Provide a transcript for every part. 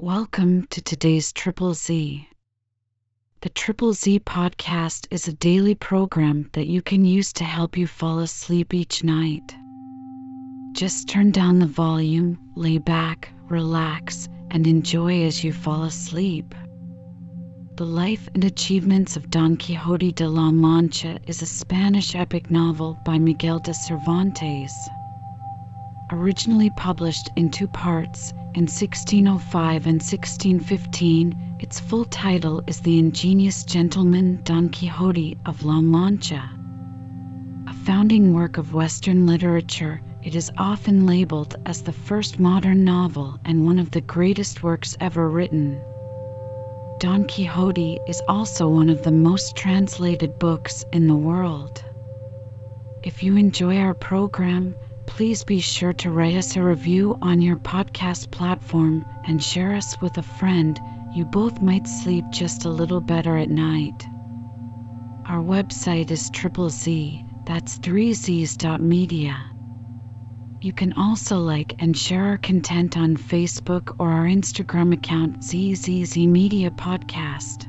Welcome to today's Triple Z. The Triple Z podcast is a daily program that you can use to help you fall asleep each night. Just turn down the volume, lay back, relax, and enjoy as you fall asleep. The life and achievements of Don Quixote de la Mancha is a Spanish epic novel by Miguel de Cervantes. Originally published in two parts in 1605 and 1615, its full title is The Ingenious Gentleman Don Quixote of La Mancha. A founding work of Western literature, it is often labeled as the first modern novel and one of the greatest works ever written. Don Quixote is also one of the most translated books in the world. If you enjoy our program, please be sure to write us a review on your podcast platform and share us with a friend. You both might sleep just a little better at night. Our website is triple Z, that's 3z's.media. You can also like and share our content on Facebook or our Instagram account ZZZ Media Podcast.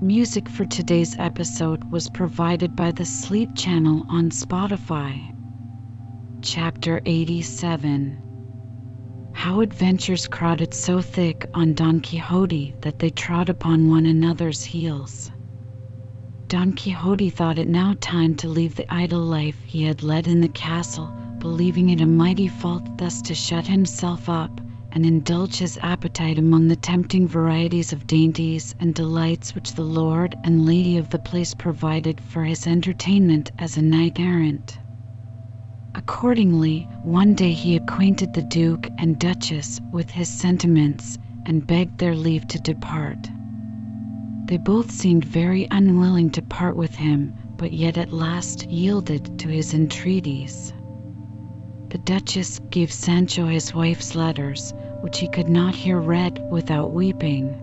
Music for today's episode was provided by the Sleep Channel on Spotify. Chapter 87 How adventures crowded so thick on Don Quixote that they trod upon one another's heels. Don Quixote thought it now time to leave the idle life he had led in the castle, believing it a mighty fault thus to shut himself up and indulge his appetite among the tempting varieties of dainties and delights which the lord and lady of the place provided for his entertainment as a knight errant. Accordingly, one day he acquainted the Duke and Duchess with his sentiments and begged their leave to depart. They both seemed very unwilling to part with him, but yet at last yielded to his entreaties. The Duchess gave Sancho his wife's letters, which he could not hear read without weeping.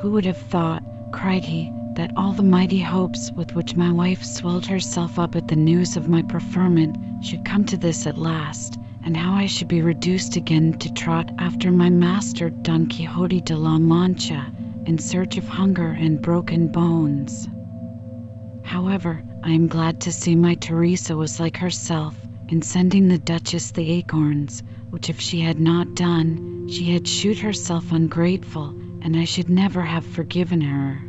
Who would have thought, cried he, that all the mighty hopes with which my wife swelled herself up at the news of my preferment should come to this at last, and how I should be reduced again to trot after my master Don Quixote de la Mancha in search of hunger and broken bones. However, I am glad to see my Teresa was like herself in sending the Duchess the acorns, which if she had not done, she had shewed herself ungrateful, and I should never have forgiven her.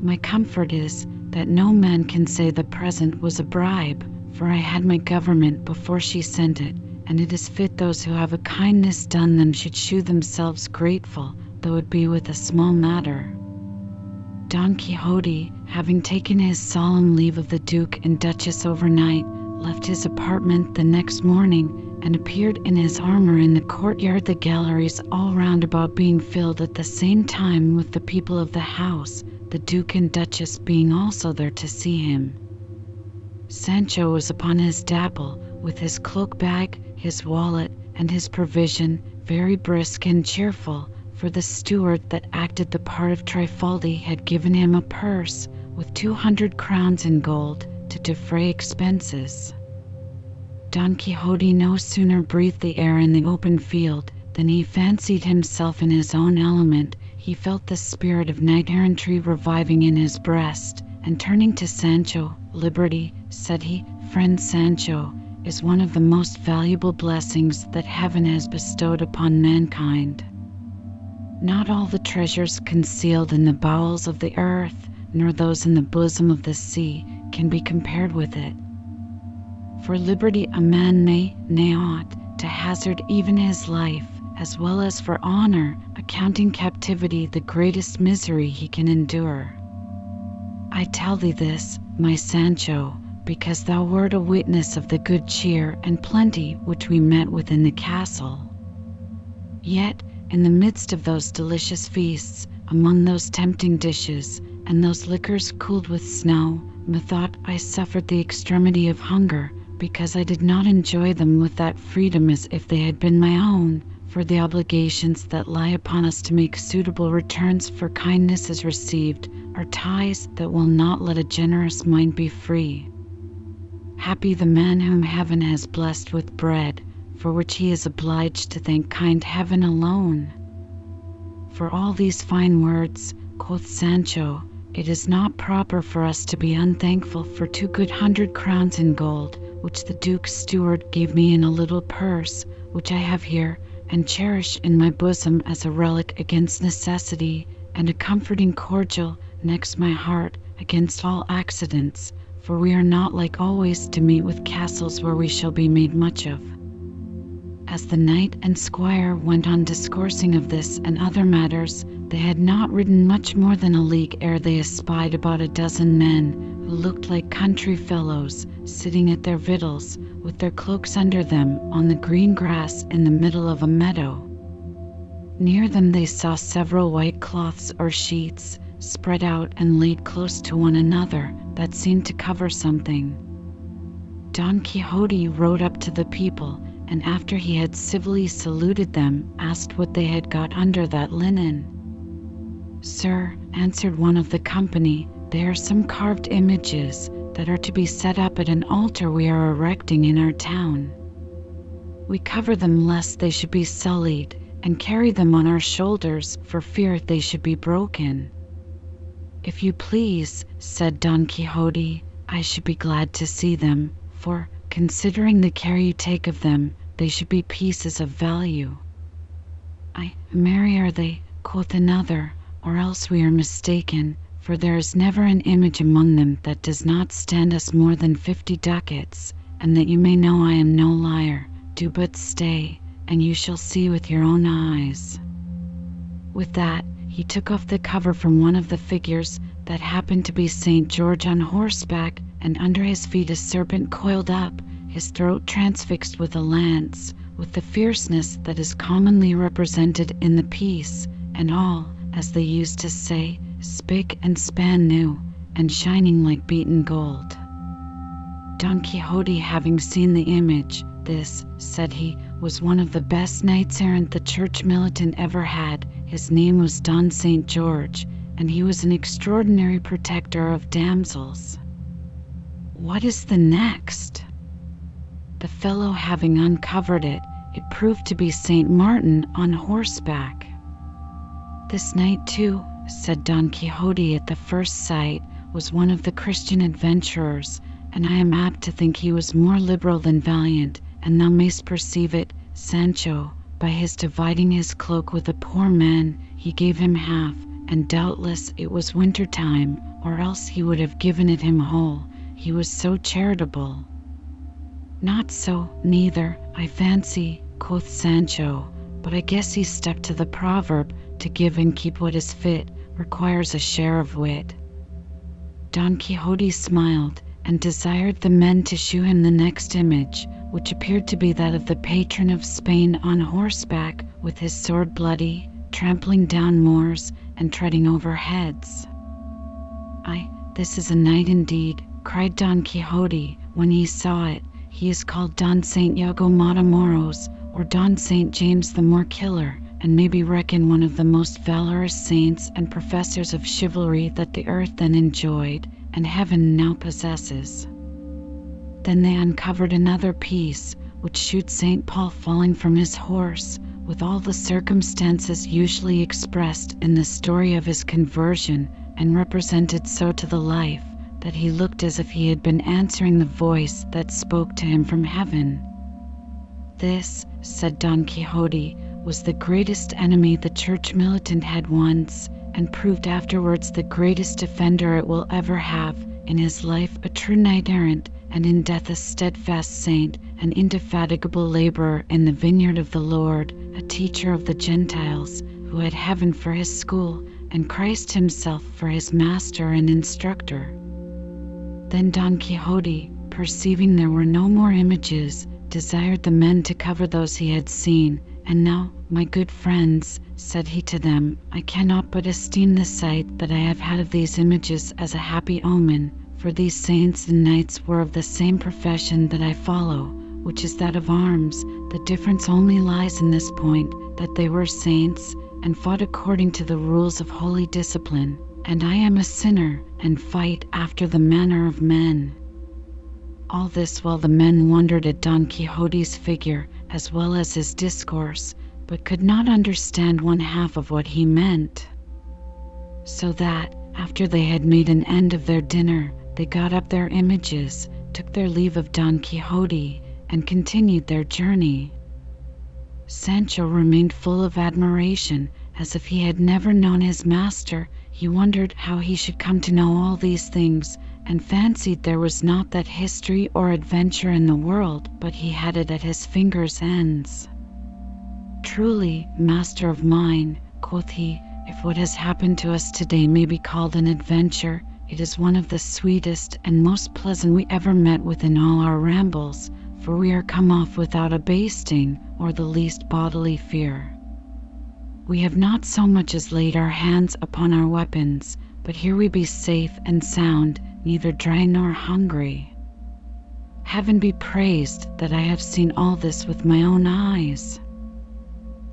My comfort is that no man can say the present was a bribe, for I had my government before she sent it, and it is fit those who have a kindness done them should shew themselves grateful, though it be with a small matter. Don Quixote, having taken his solemn leave of the Duke and Duchess overnight, left his apartment the next morning and appeared in his armor in the courtyard, the galleries all round about being filled at the same time with the people of the house, the Duke and Duchess being also there to see him. Sancho was upon his dapple, with his cloak bag, his wallet, and his provision, very brisk and cheerful, for the steward that acted the part of Trifaldi had given him a purse with two hundred crowns in gold to defray expenses. Don Quixote no sooner breathed the air in the open field than he fancied himself in his own element. He felt the spirit of knight errantry reviving in his breast, and turning to Sancho, Liberty, said he, Friend Sancho, is one of the most valuable blessings that heaven has bestowed upon mankind. Not all the treasures concealed in the bowels of the earth, nor those in the bosom of the sea, can be compared with it. For liberty a man may, nay ought, to hazard even his life, as well as for honor, accounting captivity the greatest misery he can endure. I tell thee this, my Sancho, because thou wert a witness of the good cheer and plenty which we met with in the castle. Yet, in the midst of those delicious feasts, among those tempting dishes, and those liquors cooled with snow, methought I suffered the extremity of hunger, because I did not enjoy them with that freedom as if they had been my own, for the obligations that lie upon us to make suitable returns for kindnesses received are ties that will not let a generous mind be free. Happy the man whom heaven has blessed with bread, for which he is obliged to thank kind heaven alone. For all these fine words, quoth Sancho, it is not proper for us to be unthankful for two good hundred crowns in gold, which the Duke's steward gave me in a little purse, which I have here, and cherish in my bosom as a relic against necessity, and a comforting cordial next my heart against all accidents, for we are not like always to meet with castles where we shall be made much of. As the knight and squire went on discoursing of this and other matters, they had not ridden much more than a league ere they espied about a dozen men, who looked like country fellows, sitting at their victuals, with their cloaks under them, on the green grass in the middle of a meadow. Near them they saw several white cloths or sheets, spread out and laid close to one another, that seemed to cover something. Don Quixote rode up to the people and after he had civilly saluted them, asked what they had got under that linen. Sir, answered one of the company, they are some carved images that are to be set up at an altar we are erecting in our town. We cover them lest they should be sullied, and carry them on our shoulders for fear they should be broken. If you please, said Don Quixote, I should be glad to see them, for, considering the care you take of them, they should be pieces of value. I marry are they, quoth another, or else we are mistaken, for there is never an image among them that does not stand us more than fifty ducats, and that you may know I am no liar, do but stay, and you shall see with your own eyes. With that, he took off the cover from one of the figures that happened to be St. George on horseback, and under his feet a serpent coiled up, his throat transfixed with a lance, with the fierceness that is commonly represented in the piece, and all, as they used to say, spick and span new, and shining like beaten gold. Don Quixote having seen the image, this, said he, was one of the best knights errant the church militant ever had. His name was Don St. George, and he was an extraordinary protector of damsels. What is the next? The fellow having uncovered it, it proved to be St. Martin on horseback. This knight, too, said Don Quixote at the first sight, was one of the Christian adventurers, and I am apt to think he was more liberal than valiant, and thou mayst perceive it, Sancho, by his dividing his cloak with a poor man, he gave him half, and doubtless it was winter time, or else he would have given it him whole, he was so charitable. Not so, neither, I fancy, quoth Sancho, but I guess he stuck to the proverb, to give and keep what is fit, requires a share of wit. Don Quixote smiled, and desired the men to shew him the next image, which appeared to be that of the patron of Spain on horseback, with his sword bloody, trampling down Moors, and treading over heads. Ay, this is a knight indeed, cried Don Quixote, when he saw it, he is called Don Saint Iago Matamoros, or Don Saint James the Moor Killer, and may be reckoned one of the most valorous saints and professors of chivalry that the earth then enjoyed, and heaven now possesses. Then they uncovered another piece, which shewed St. Paul falling from his horse, with all the circumstances usually expressed in the story of his conversion, and represented so to the life, that he looked as if he had been answering the voice that spoke to him from heaven. This, said Don Quixote, was the greatest enemy the church militant had once, and proved afterwards the greatest defender it will ever have, in his life a true knight errant, and in death a steadfast saint, an indefatigable laborer in the vineyard of the Lord, a teacher of the Gentiles, who had heaven for his school, and Christ himself for his master and instructor. Then Don Quixote, perceiving there were no more images, desired the men to cover those he had seen. And now, my good friends, said he to them, I cannot but esteem the sight that I have had of these images as a happy omen, for these saints and knights were of the same profession that I follow, which is that of arms. The difference only lies in this point, that they were saints, and fought according to the rules of holy discipline, and I am a sinner, and fight after the manner of men. All this while the men wondered at Don Quixote's figure as well as his discourse, but could not understand one half of what he meant. So that, after they had made an end of their dinner, they got up their images, took their leave of Don Quixote, and continued their journey. Sancho remained full of admiration, as if he had never known his master. He wondered how he should come to know all these things, and fancied there was not that history or adventure in the world but he had it at his fingers' ends. Truly, master of mine, quoth he, if what has happened to us today may be called an adventure, it is one of the sweetest and most pleasant we ever met with in all our rambles, for we are come off without a basting or the least bodily fear. We have not so much as laid our hands upon our weapons, but here we be safe and sound, neither dry nor hungry. Heaven be praised that I have seen all this with my own eyes.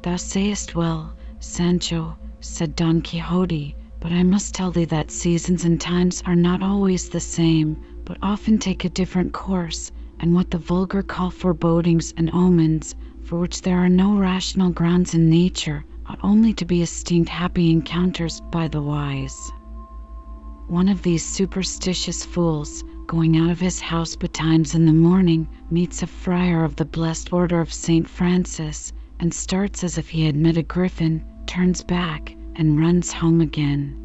Thou sayest well, Sancho, said Don Quixote, but I must tell thee that seasons and times are not always the same, but often take a different course, and what the vulgar call forebodings and omens, for which there are no rational grounds in nature, only to be esteemed happy encounters by the wise. One of these superstitious fools, going out of his house betimes in the morning, meets a friar of the blessed order of St. Francis, and starts as if he had met a griffin, turns back, and runs home again.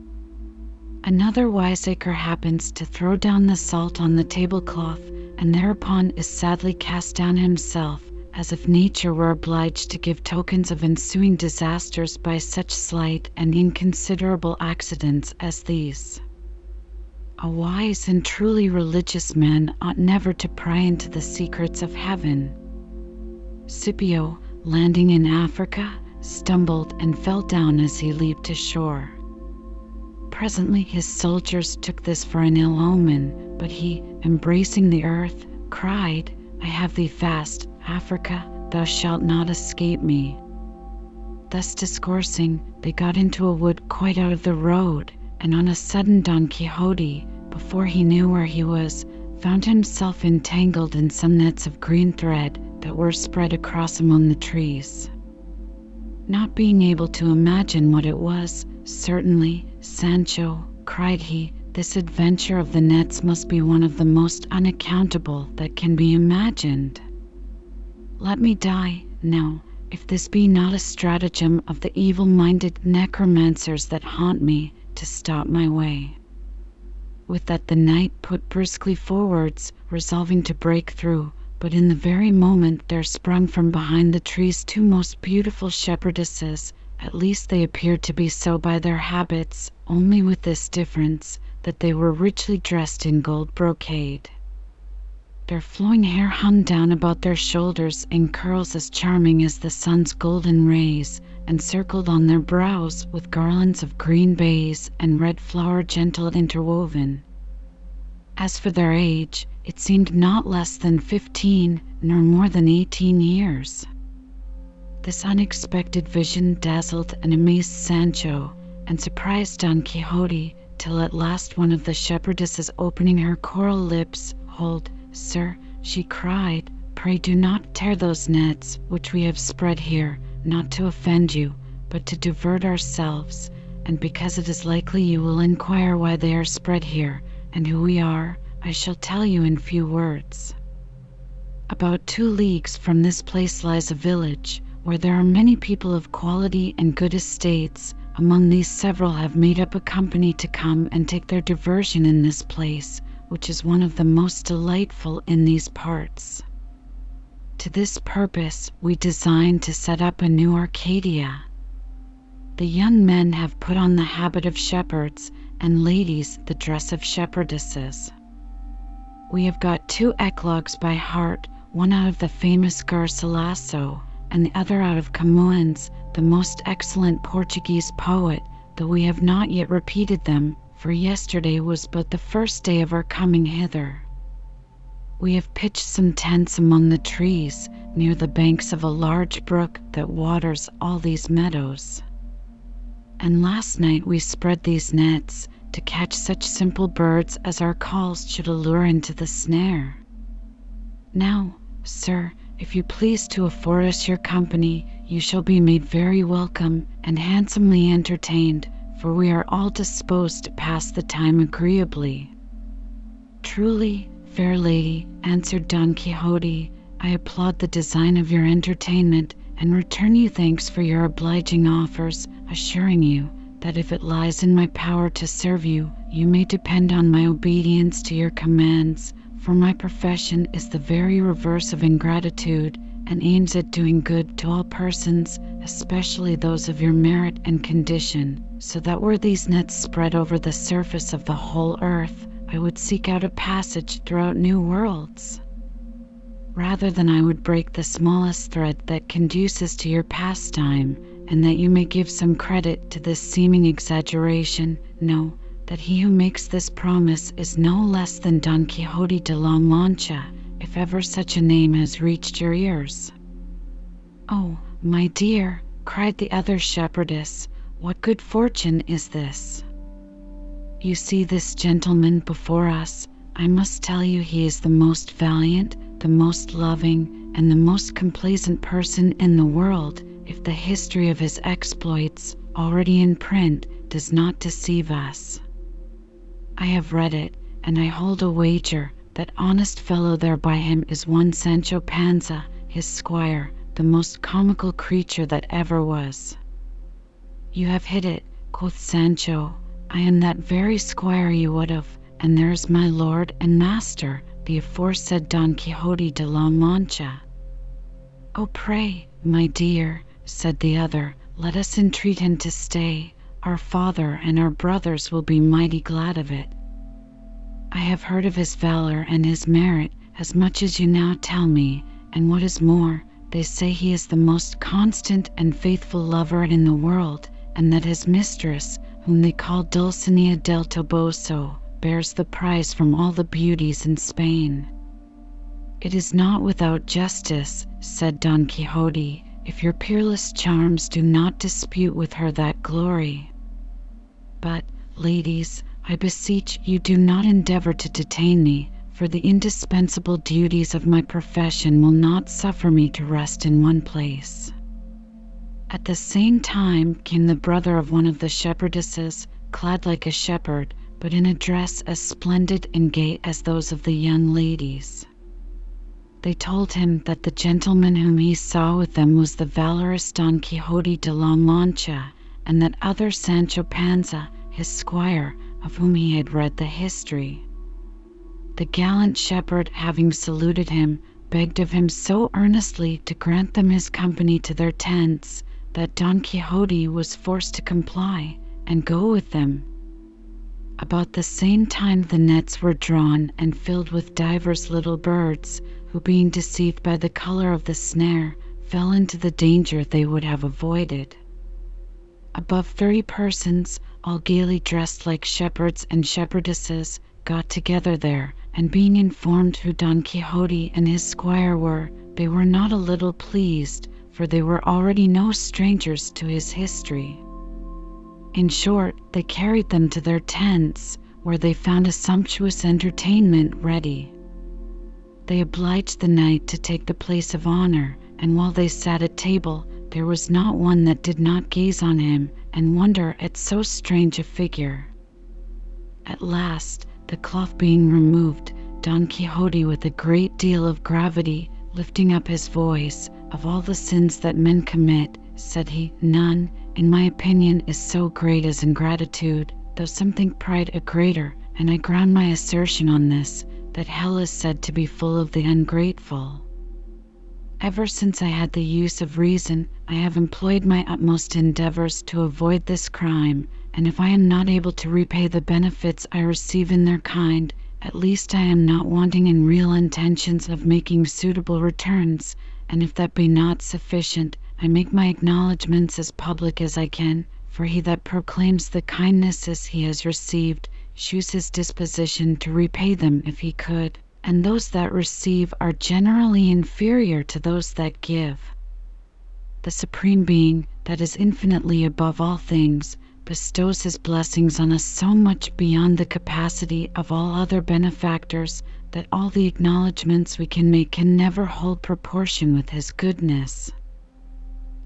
Another wiseacre happens to throw down the salt on the tablecloth, and thereupon is sadly cast down himself, as if nature were obliged to give tokens of ensuing disasters by such slight and inconsiderable accidents as these. A wise and truly religious man ought never to pry into the secrets of heaven. Scipio, landing in Africa, stumbled and fell down as he leaped ashore. Presently his soldiers took this for an ill omen, but he, embracing the earth, cried, I have thee fast, Africa, thou shalt not escape me. Thus discoursing, they got into a wood quite out of the road, and on a sudden Don Quixote, before he knew where he was, found himself entangled in some nets of green thread that were spread across among the trees. Not being able to imagine what it was, certainly, Sancho, cried he, this adventure of the nets must be one of the most unaccountable that can be imagined. Let me die, now, if this be not a stratagem of the evil minded necromancers that haunt me to stop my way. With that the knight put briskly forwards, resolving to break through, but in the very moment there sprung from behind the trees two most beautiful shepherdesses, at least they appeared to be so by their habits, only with this difference, that they were richly dressed in gold brocade. Their flowing hair hung down about their shoulders in curls as charming as the sun's golden rays, and circled on their brows with garlands of green bays and red flower gentle interwoven. As for their age, it seemed not less than fifteen, nor more than eighteen years. This unexpected vision dazzled and amazed Sancho, and surprised Don Quixote, till at last one of the shepherdesses opening her coral lips, Hold, sir, she cried, pray do not tear those nets which we have spread here, not to offend you, but to divert ourselves, and because it is likely you will inquire why they are spread here, and who we are, I shall tell you in few words. About two leagues from this place lies a village, where there are many people of quality and good estates. Among these several have made up a company to come and take their diversion in this place, which is one of the most delightful in these parts. To this purpose we design to set up a new Arcadia. The young men have put on the habit of shepherds, and ladies the dress of shepherdesses. We have got two eclogues by heart, one out of the famous Garcilaso, and the other out of Camoens, the most excellent Portuguese poet, though we have not yet repeated them, for yesterday was but the first day of our coming hither. We have pitched some tents among the trees, near the banks of a large brook that waters all these meadows. And last night we spread these nets to catch such simple birds as our calls should allure into the snare. Now, sir, If you please to afford us your company, you shall be made very welcome and handsomely entertained, for we are all disposed to pass the time agreeably. Truly, fair lady, answered Don Quixote, I applaud the design of your entertainment, and return you thanks for your obliging offers, assuring you that if it lies in my power to serve you, you may depend on my obedience to your commands, for my profession is the very reverse of ingratitude, and aims at doing good to all persons, especially those of your merit and condition, so that were these nets spread over the surface of the whole earth, I would seek out a passage throughout new worlds. Rather than I would break the smallest thread that conduces to your pastime, and that you may give some credit to this seeming exaggeration, know that he who makes this promise is no less than Don Quixote de la Mancha, if ever such a name has reached your ears. Oh, my dear, cried the other shepherdess, what good fortune is this? You see this gentleman before us. I must tell you he is the most valiant, the most loving, and the most complaisant person in the world, if the history of his exploits, already in print, does not deceive us. I have read it, and I hold a wager that honest fellow there by him is one Sancho Panza, his squire, the most comical creature that ever was. You have hit it, quoth Sancho. I am that very squire you would have, and there's my lord and master, the aforesaid Don Quixote de la Mancha. Oh, pray, my dear, said the other, let us entreat him to stay. Our father and our brothers will be mighty glad of it. I have heard of his valor and his merit as much as you now tell me, and what is more, they say he is the most constant and faithful lover in the world, and that his mistress, whom they call Dulcinea del Toboso, bears the prize from all the beauties in Spain. It is not without justice, said Don Quixote, if your peerless charms do not dispute with her that glory. But, ladies, I beseech you do not endeavour to detain me, for the indispensable duties of my profession will not suffer me to rest in one place. At the same time came the brother of one of the shepherdesses, clad like a shepherd, but in a dress as splendid and gay as those of the young ladies. They told him that the gentleman whom he saw with them was the valorous Don Quixote de la Mancha, and that other Sancho Panza, his squire, of whom he had read the history. The gallant shepherd, having saluted him, begged of him so earnestly to grant them his company to their tents, that Don Quixote was forced to comply, and go with them. About the same time the nets were drawn and filled with divers little birds, who being deceived by the colour of the snare, fell into the danger they would have avoided. Above thirty persons, all gaily dressed like shepherds and shepherdesses, got together there, and being informed who Don Quixote and his squire were, they were not a little pleased, for they were already no strangers to his history. In short, they carried them to their tents, where they found a sumptuous entertainment ready. They obliged the knight to take the place of honor, and while they sat at table, there was not one that did not gaze on him and wonder at so strange a figure. At last, the cloth being removed, Don Quixote, with a great deal of gravity, lifting up his voice, of all the sins that men commit, said he, none, in my opinion, is so great as ingratitude, though some think pride a greater, and I ground my assertion on this, that hell is said to be full of the ungrateful. Ever since I had the use of reason, I have employed my utmost endeavours to avoid this crime, and if I am not able to repay the benefits I receive in their kind, at least I am not wanting in real intentions of making suitable returns, and if that be not sufficient, I make my acknowledgments as public as I can, for he that proclaims the kindnesses he has received shews his disposition to repay them if he could, and those that receive are generally inferior to those that give. The Supreme Being, that is infinitely above all things, bestows his blessings on us so much beyond the capacity of all other benefactors that all the acknowledgments we can make can never hold proportion with his goodness.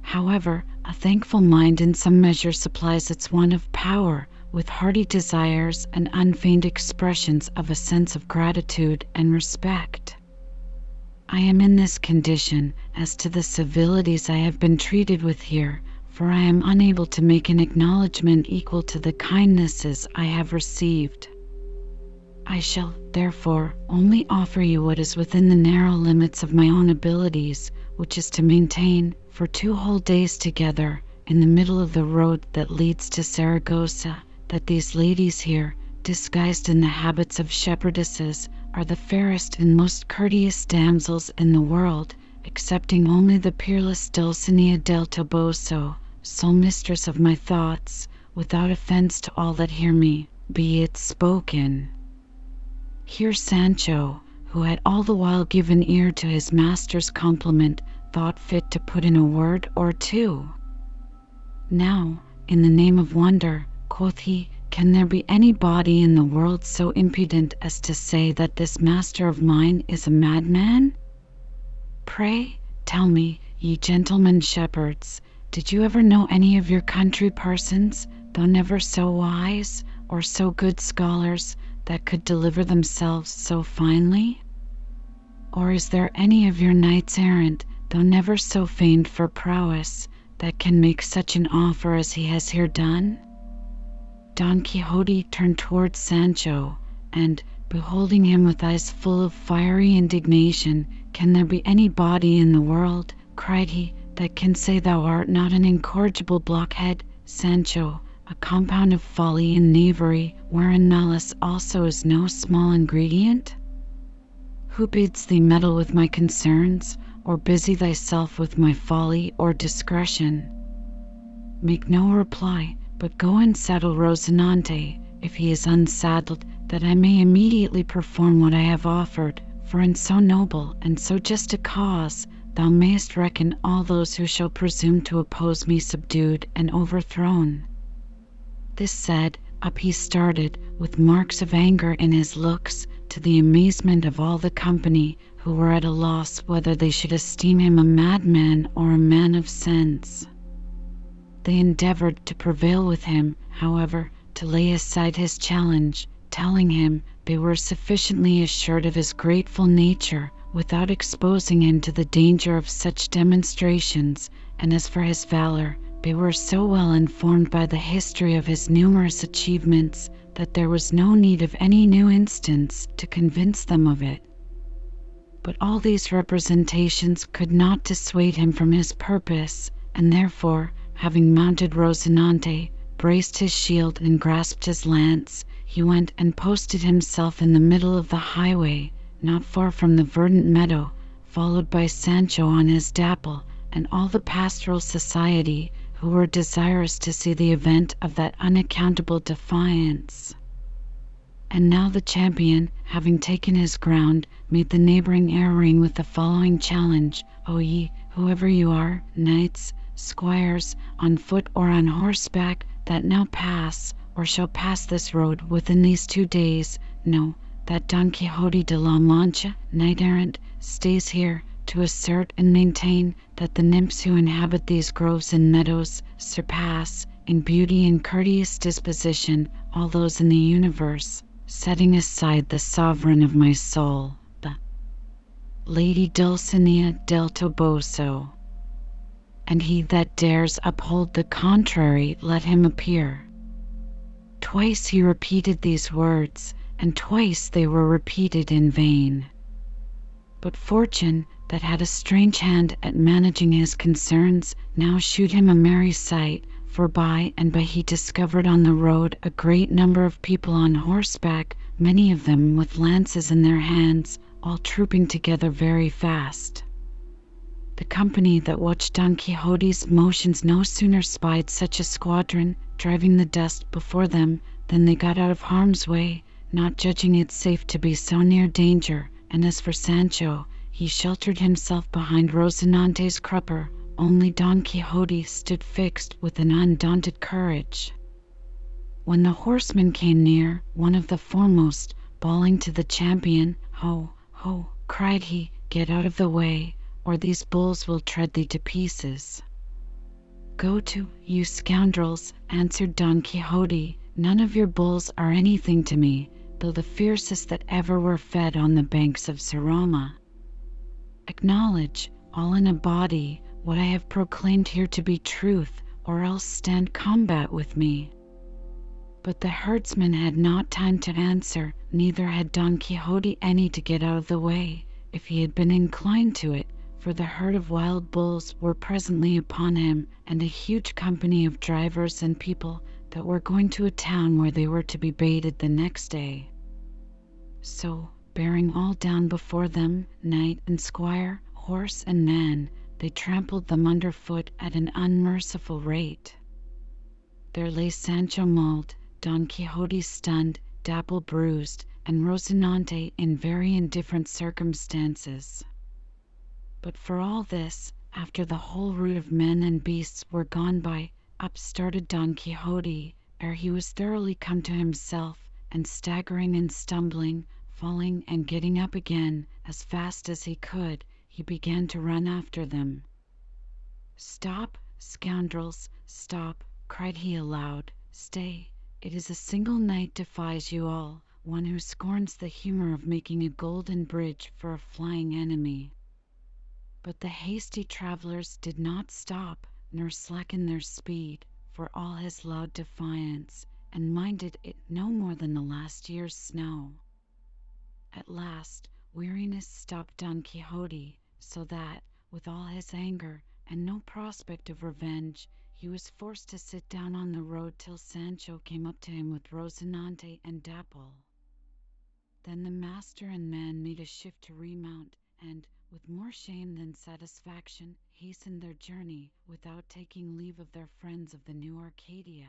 However, a thankful mind in some measure supplies its want of power with hearty desires and unfeigned expressions of a sense of gratitude and respect. I am in this condition as to the civilities I have been treated with here, for I am unable to make an acknowledgment equal to the kindnesses I have received. I shall, therefore, only offer you what is within the narrow limits of my own abilities, which is to maintain, for two whole days together, in the middle of the road that leads to Saragossa, that these ladies here, disguised in the habits of shepherdesses, are the fairest and most courteous damsels in the world, excepting only the peerless Dulcinea del Toboso, sole mistress of my thoughts, without offence to all that hear me, be it spoken. Here Sancho, who had all the while given ear to his master's compliment, thought fit to put in a word or two. Now, in the name of wonder, quoth he, can there be any body in the world so impudent as to say that this master of mine is a madman? Pray, tell me, ye gentlemen shepherds, did you ever know any of your country parsons, though never so wise, or so good scholars, that could deliver themselves so finely? Or is there any of your knights errant, though never so famed for prowess, that can make such an offer as he has here done? Don Quixote turned towards Sancho, and, beholding him with eyes full of fiery indignation, "Can there be any body in the world," cried he, "that can say thou art not an incorrigible blockhead, Sancho? a compound of folly and knavery, wherein malice also is no small ingredient? Who bids thee meddle with my concerns, or busy thyself with my folly or discretion? Make no reply, but go and saddle Rozinante, if he is unsaddled, that I may immediately perform what I have offered, for in so noble and so just a cause thou mayst reckon all those who shall presume to oppose me subdued and overthrown. This said, up he started, with marks of anger in his looks, to the amazement of all the company, who were at a loss whether they should esteem him a madman or a man of sense. They endeavored to prevail with him, however, to lay aside his challenge, telling him they were sufficiently assured of his grateful nature, without exposing him to the danger of such demonstrations, and as for his valor, they were so well informed by the history of his numerous achievements that there was no need of any new instance to convince them of it. But all these representations could not dissuade him from his purpose, and therefore, having mounted Rozinante, braced his shield, and grasped his lance, he went and posted himself in the middle of the highway, not far from the verdant meadow, followed by Sancho on his Dapple, and all the pastoral society who were desirous to see the event of that unaccountable defiance. And now the champion, having taken his ground, made the neighboring air ring with the following challenge: "O ye, whoever you are, knights, squires, on foot or on horseback, that now pass, or shall pass this road within these two days, know that Don Quixote de la Mancha, knight errant, stays here to assert and maintain that the nymphs who inhabit these groves and meadows surpass, in beauty and courteous disposition, all those in the universe, setting aside the sovereign of my soul, the Lady Dulcinea del Toboso. And he that dares uphold the contrary, let him appear. Twice he repeated these words, and twice they were repeated in vain. But fortune, that had a strange hand at managing his concerns, now shewed him a merry sight, for by and by he discovered on the road a great number of people on horseback, many of them with lances in their hands, all trooping together very fast. The company that watched Don Quixote's motions no sooner spied such a squadron driving the dust before them than they got out of harm's way, not judging it safe to be so near danger. And as for Sancho, he sheltered himself behind Rozinante's crupper, only Don Quixote stood fixed with an undaunted courage. When the horsemen came near, one of the foremost, bawling to the champion, Ho, ho, cried he, get out of the way, or these bulls will tread thee to pieces. Go to, you scoundrels, answered Don Quixote. None of your bulls are anything to me, though the fiercest that ever were fed on the banks of Serrama. Acknowledge, all in a body, what I have proclaimed here to be truth, or else stand combat with me. But the herdsman had not time to answer, neither had Don Quixote any to get out of the way, if he had been inclined to it, for the herd of wild bulls were presently upon him, and a huge company of drivers and people that were going to a town where they were to be baited the next day. So, bearing all down before them, knight and squire, horse and man, they trampled them under foot at an unmerciful rate. There lay Sancho mauled, Don Quixote stunned, Dapple bruised, and Rocinante in very indifferent circumstances. But for all this, after the whole rout of men and beasts were gone by, up started Don Quixote, ere he was thoroughly come to himself, and staggering and stumbling, falling and getting up again as fast as he could, he began to run after them. "Stop, scoundrels, stop!" cried he aloud. "Stay! It is a single knight defies you all, one who scorns the humour of making a golden bridge for a flying enemy." But the hasty travellers did not stop, nor slacken their speed, for all his loud defiance, and minded it no more than the last year's snow. At last weariness stopped Don Quixote, so that, with all his anger, and no prospect of revenge, he was forced to sit down on the road till Sancho came up to him with Rocinante and Dapple. Then the master and man made a shift to remount, and, with more shame than satisfaction, hastened their journey, without taking leave of their friends of the New Arcadia.